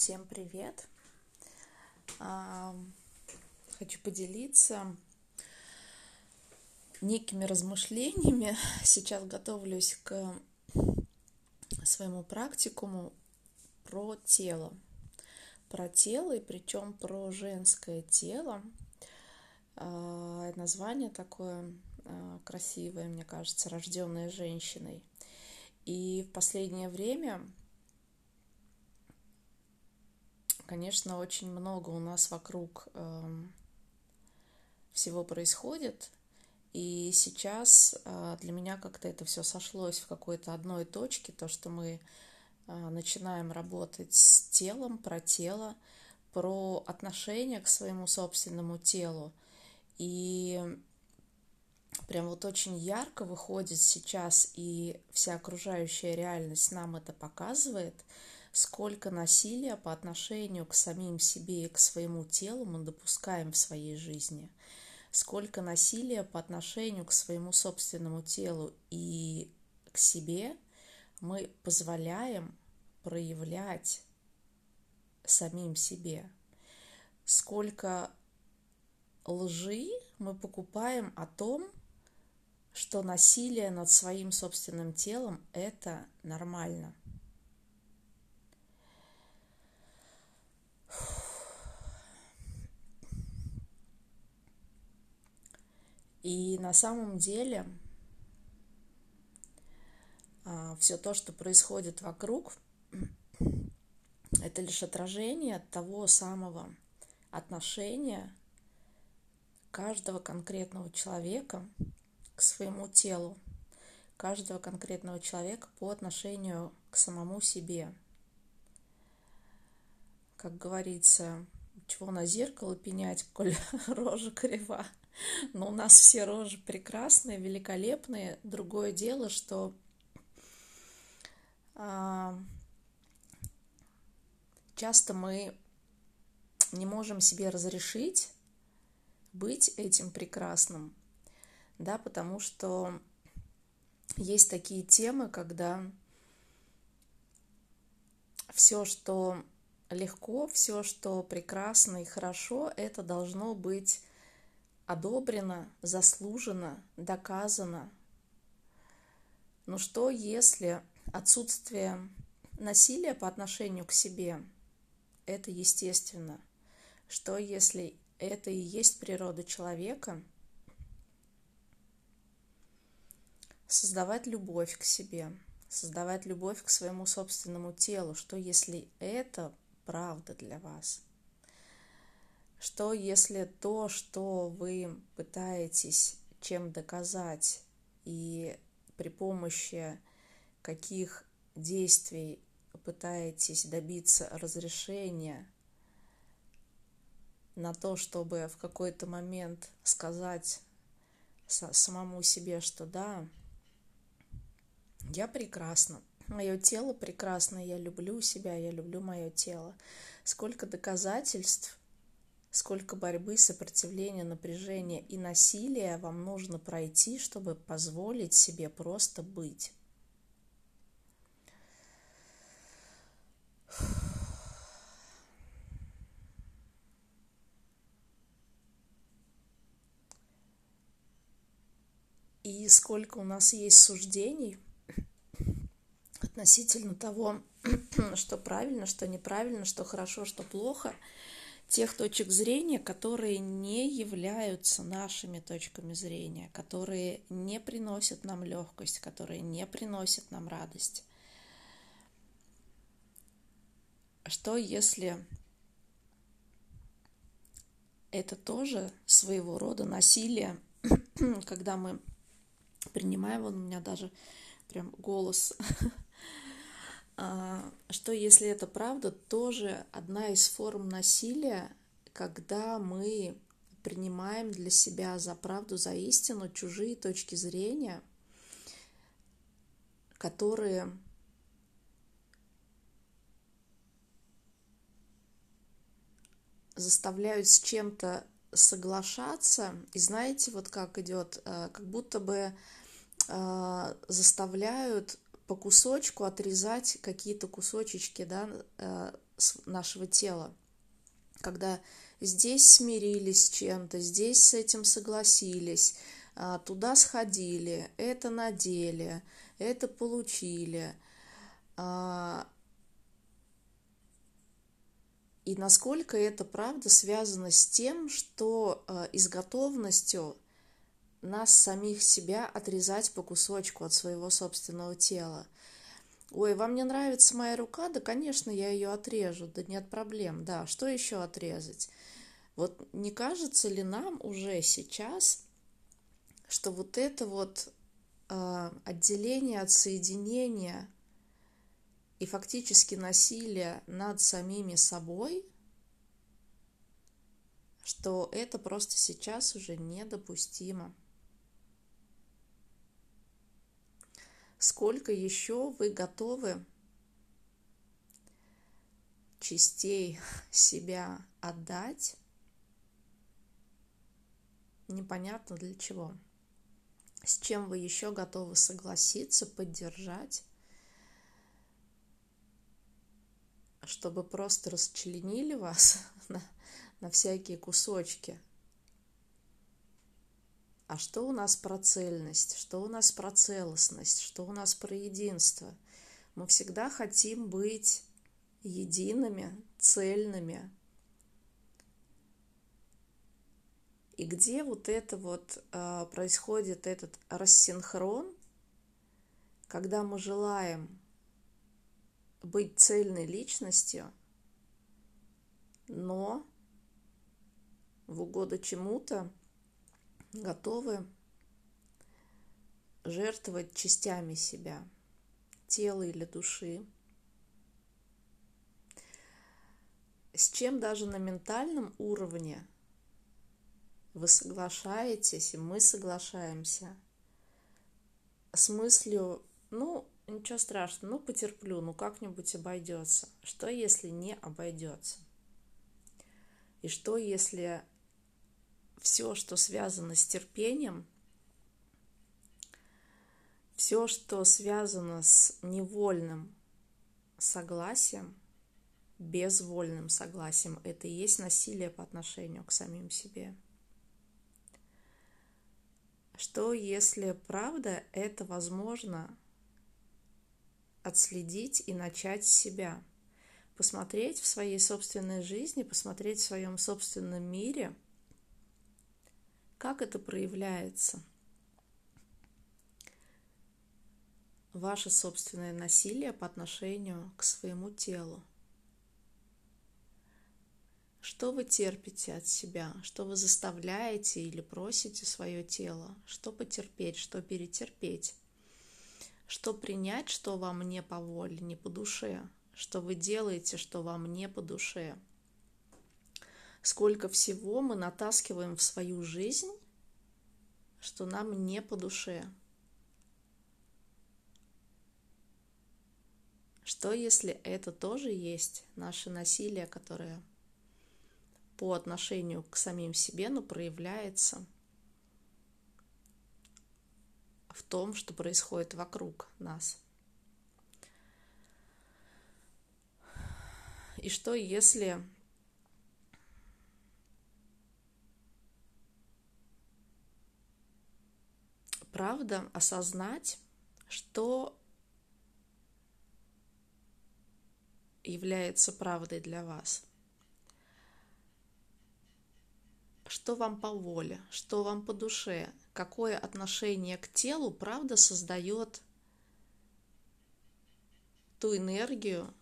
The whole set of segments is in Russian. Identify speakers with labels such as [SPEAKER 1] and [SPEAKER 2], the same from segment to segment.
[SPEAKER 1] Всем привет! Хочу поделиться некими размышлениями. Сейчас готовлюсь к своему практикуму про тело. Про тело, и причем про женское тело. А, название такое а, красивое, мне кажется, рожденное женщиной. И в последнее время Конечно, очень много у нас вокруг э, всего происходит, и сейчас э, для меня как-то это все сошлось в какой-то одной точке, то, что мы э, начинаем работать с телом, про тело, про отношение к своему собственному телу. И прям вот очень ярко выходит сейчас, и вся окружающая реальность нам это показывает – сколько насилия по отношению к самим себе и к своему телу мы допускаем в своей жизни, сколько насилия по отношению к своему собственному телу и к себе мы позволяем проявлять самим себе, сколько лжи мы покупаем о том, что насилие над своим собственным телом – это нормально. И на самом деле а, все то, что происходит вокруг, это лишь отражение того самого отношения каждого конкретного человека к своему телу, каждого конкретного человека по отношению к самому себе. Как говорится, чего на зеркало пенять, коль рожа крива. Но у нас все рожи прекрасные, великолепные. Другое дело, что а, часто мы не можем себе разрешить быть этим прекрасным, да, потому что есть такие темы, когда все, что легко, все, что прекрасно и хорошо, это должно быть одобрено, заслужено, доказано. Но что, если отсутствие насилия по отношению к себе – это естественно? Что, если это и есть природа человека – создавать любовь к себе, создавать любовь к своему собственному телу. Что если это правда для вас? Что если то, что вы пытаетесь чем доказать и при помощи каких действий пытаетесь добиться разрешения на то, чтобы в какой-то момент сказать самому себе, что да, я прекрасна, мое тело прекрасно, я люблю себя, я люблю мое тело. Сколько доказательств сколько борьбы, сопротивления, напряжения и насилия вам нужно пройти, чтобы позволить себе просто быть. И сколько у нас есть суждений относительно того, что правильно, что неправильно, что хорошо, что плохо – тех точек зрения, которые не являются нашими точками зрения, которые не приносят нам легкость, которые не приносят нам радость. Что если это тоже своего рода насилие, когда мы принимаем, вон у меня даже прям голос что если это правда, тоже одна из форм насилия, когда мы принимаем для себя за правду, за истину чужие точки зрения, которые заставляют с чем-то соглашаться. И знаете, вот как идет, а, как будто бы а, заставляют по кусочку отрезать какие-то кусочечки, да, э, нашего тела, когда здесь смирились с чем-то, здесь с этим согласились, а, туда сходили, это надели, это получили. А, и насколько это правда связано с тем, что а, и с готовностью нас самих себя отрезать по кусочку от своего собственного тела. Ой, вам не нравится моя рука? Да, конечно, я ее отрежу, да нет проблем. Да, что еще отрезать? Вот не кажется ли нам уже сейчас, что вот это вот э, отделение от соединения и фактически насилие над самими собой, что это просто сейчас уже недопустимо. Сколько еще вы готовы частей себя отдать, непонятно для чего с чем вы еще готовы согласиться, поддержать, чтобы просто расчленили вас на, на всякие кусочки. А что у нас про цельность, что у нас про целостность, что у нас про единство? Мы всегда хотим быть едиными, цельными, И где вот это вот э, происходит этот рассинхрон, когда мы желаем быть цельной личностью, но в угоду чему-то готовы жертвовать частями себя, тела или души, с чем даже на ментальном уровне – вы соглашаетесь, и мы соглашаемся с мыслью, ну, ничего страшного, ну, потерплю, ну, как-нибудь обойдется. Что, если не обойдется? И что, если все, что связано с терпением, все, что связано с невольным согласием, безвольным согласием, это и есть насилие по отношению к самим себе. Что если правда это возможно отследить и начать с себя? Посмотреть в своей собственной жизни, посмотреть в своем собственном мире, как это проявляется. Ваше собственное насилие по отношению к своему телу. Что вы терпите от себя? Что вы заставляете или просите свое тело? Что потерпеть, что перетерпеть? Что принять, что вам не по воле, не по душе? Что вы делаете, что вам не по душе? Сколько всего мы натаскиваем в свою жизнь, что нам не по душе? Что если это тоже есть наше насилие, которое по отношению к самим себе, но проявляется в том, что происходит вокруг нас. И что если правда осознать, что является правдой для вас – что вам по воле, что вам по душе, какое отношение к телу, правда, создает ту энергию,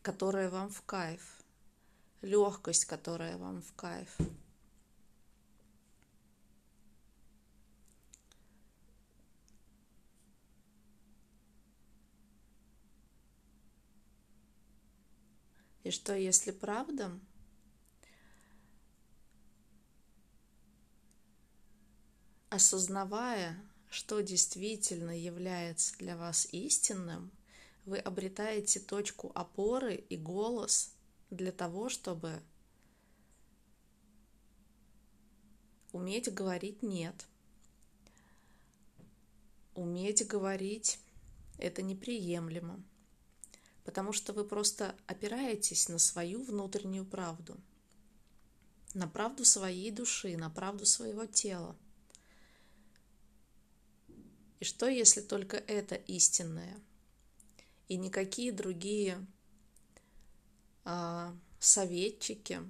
[SPEAKER 1] которая вам в кайф, легкость, которая вам в кайф. И что если правда, осознавая, что действительно является для вас истинным, вы обретаете точку опоры и голос для того, чтобы уметь говорить «нет», уметь говорить «это неприемлемо», Потому что вы просто опираетесь на свою внутреннюю правду, на правду своей души, на правду своего тела. И что, если только это истинное, и никакие другие а, советчики,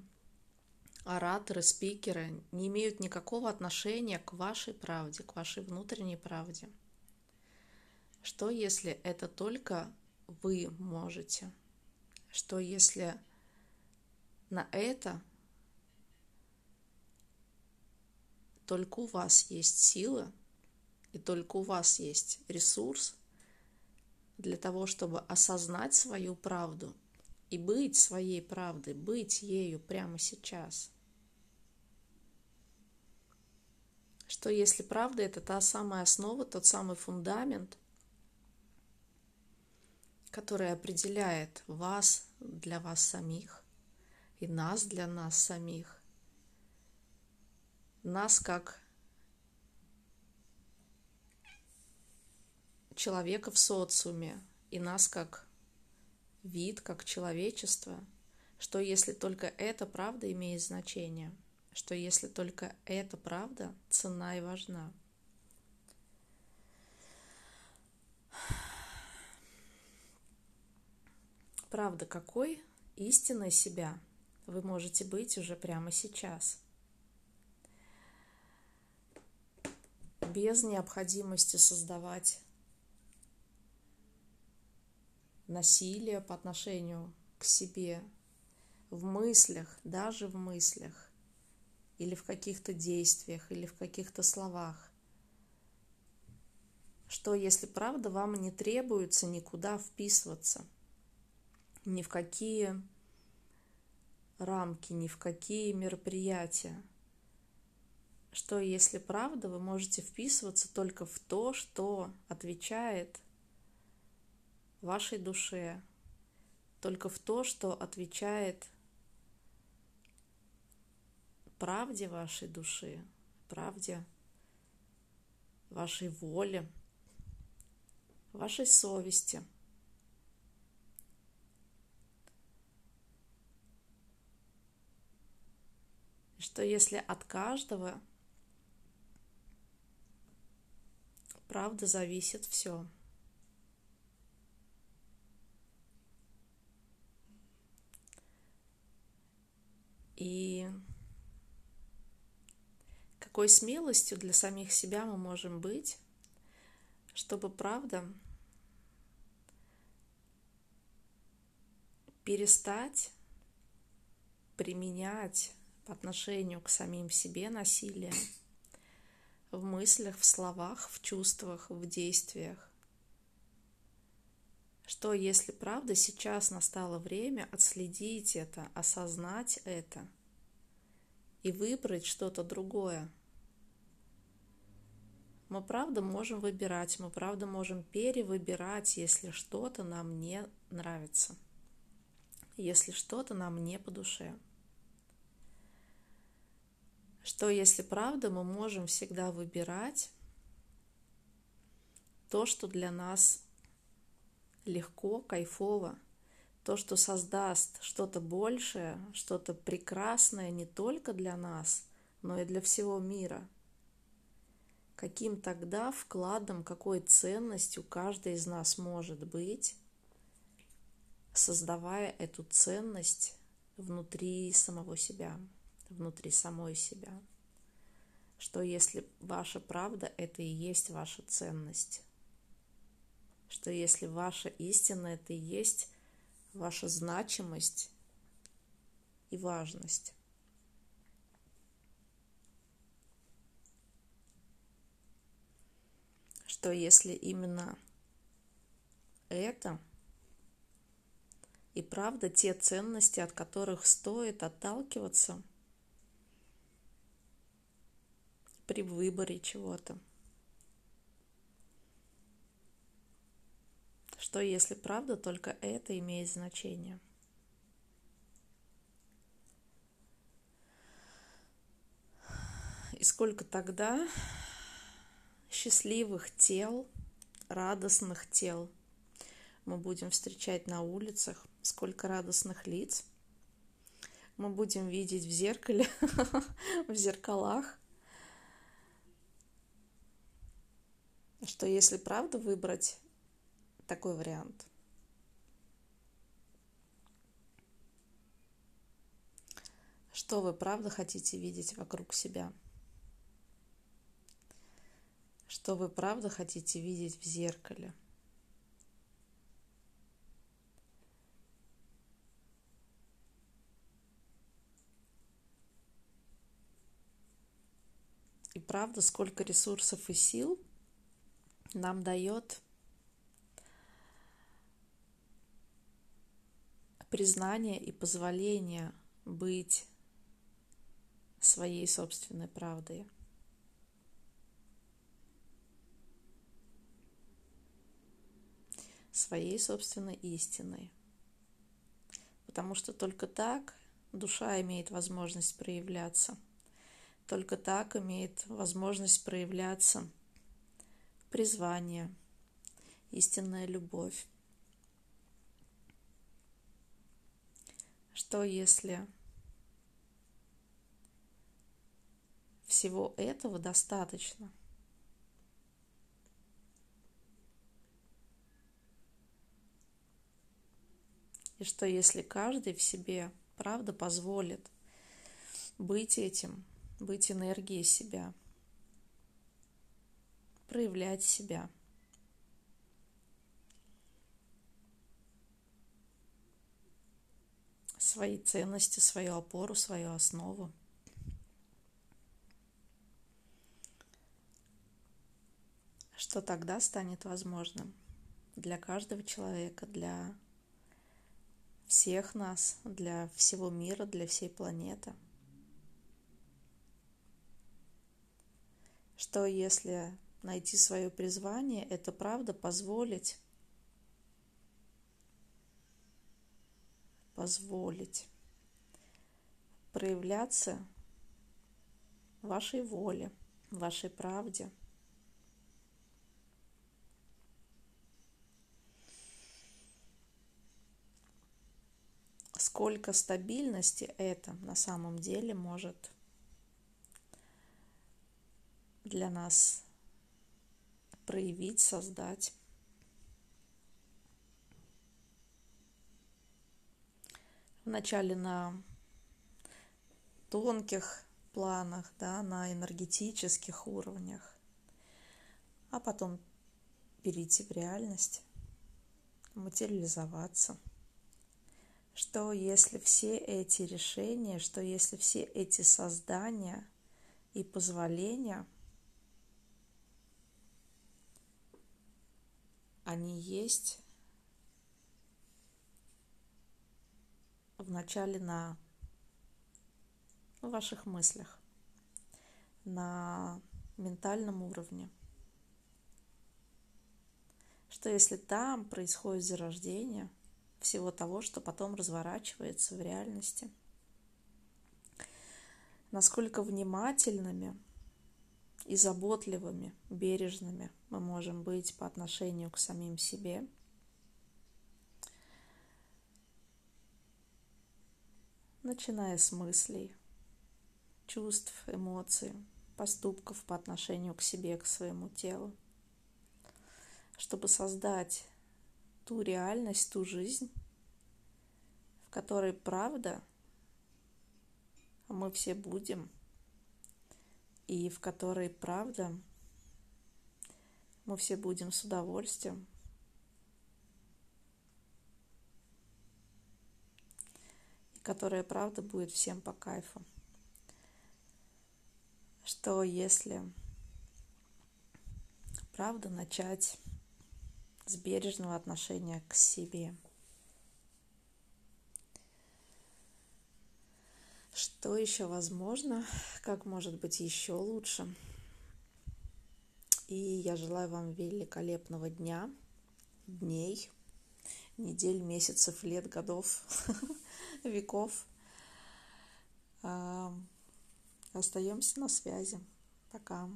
[SPEAKER 1] ораторы, спикеры не имеют никакого отношения к вашей правде, к вашей внутренней правде. Что если это только вы можете? Что если на это только у вас есть сила и только у вас есть ресурс для того, чтобы осознать свою правду и быть своей правдой, быть ею прямо сейчас. Что если правда это та самая основа, тот самый фундамент, который определяет вас для вас самих и нас для нас самих, нас как человека в социуме и нас как вид, как человечество, что если только эта правда имеет значение, что если только эта правда цена и важна. Правда какой истинной себя вы можете быть уже прямо сейчас. Без необходимости создавать насилие по отношению к себе в мыслях, даже в мыслях, или в каких-то действиях, или в каких-то словах. Что если правда вам не требуется никуда вписываться, ни в какие рамки, ни в какие мероприятия. Что если правда, вы можете вписываться только в то, что отвечает вашей душе, только в то, что отвечает правде вашей души, правде вашей воли, вашей совести. Что если от каждого правда зависит все. И какой смелостью для самих себя мы можем быть, чтобы, правда, перестать применять по отношению к самим себе насилие в мыслях, в словах, в чувствах, в действиях. Что если правда сейчас настало время отследить это, осознать это и выбрать что-то другое? Мы правда можем выбирать, мы правда можем перевыбирать, если что-то нам не нравится, если что-то нам не по душе. Что если правда мы можем всегда выбирать то, что для нас легко, кайфово. То, что создаст что-то большее, что-то прекрасное не только для нас, но и для всего мира. Каким тогда вкладом, какой ценностью каждый из нас может быть, создавая эту ценность внутри самого себя, внутри самой себя. Что если ваша правда – это и есть ваша ценность? что если ваша истина это и есть ваша значимость и важность. Что если именно это и правда те ценности, от которых стоит отталкиваться при выборе чего-то. Что если правда только это имеет значение? И сколько тогда счастливых тел, радостных тел мы будем встречать на улицах, сколько радостных лиц мы будем видеть в зеркале, в зеркалах. Что если правда выбрать такой вариант, что вы правда хотите видеть вокруг себя? Что вы правда хотите видеть в зеркале? И правда, сколько ресурсов и сил нам дает признание и позволение быть своей собственной правдой. своей собственной истиной. Потому что только так душа имеет возможность проявляться – только так имеет возможность проявляться призвание, истинная любовь. Что если всего этого достаточно? И что если каждый в себе, правда, позволит быть этим быть энергией себя, проявлять себя. свои ценности, свою опору, свою основу. Что тогда станет возможным для каждого человека, для всех нас, для всего мира, для всей планеты – что если найти свое призвание, это правда позволить, позволить проявляться вашей воле, вашей правде. Сколько стабильности это на самом деле может для нас проявить, создать. Вначале на тонких планах, да, на энергетических уровнях, а потом перейти в реальность, материализоваться. Что если все эти решения, что если все эти создания и позволения – они есть вначале на ваших мыслях, на ментальном уровне. Что если там происходит зарождение всего того, что потом разворачивается в реальности? Насколько внимательными – и заботливыми, бережными мы можем быть по отношению к самим себе. Начиная с мыслей, чувств, эмоций, поступков по отношению к себе, к своему телу, чтобы создать ту реальность, ту жизнь, в которой правда мы все будем – и в которой, правда, мы все будем с удовольствием. И которая, правда, будет всем по кайфу. Что если, правда, начать с бережного отношения к себе – Что еще возможно? Как может быть еще лучше? И я желаю вам великолепного дня, дней, недель, месяцев, лет, годов, веков. Остаемся на связи. Пока.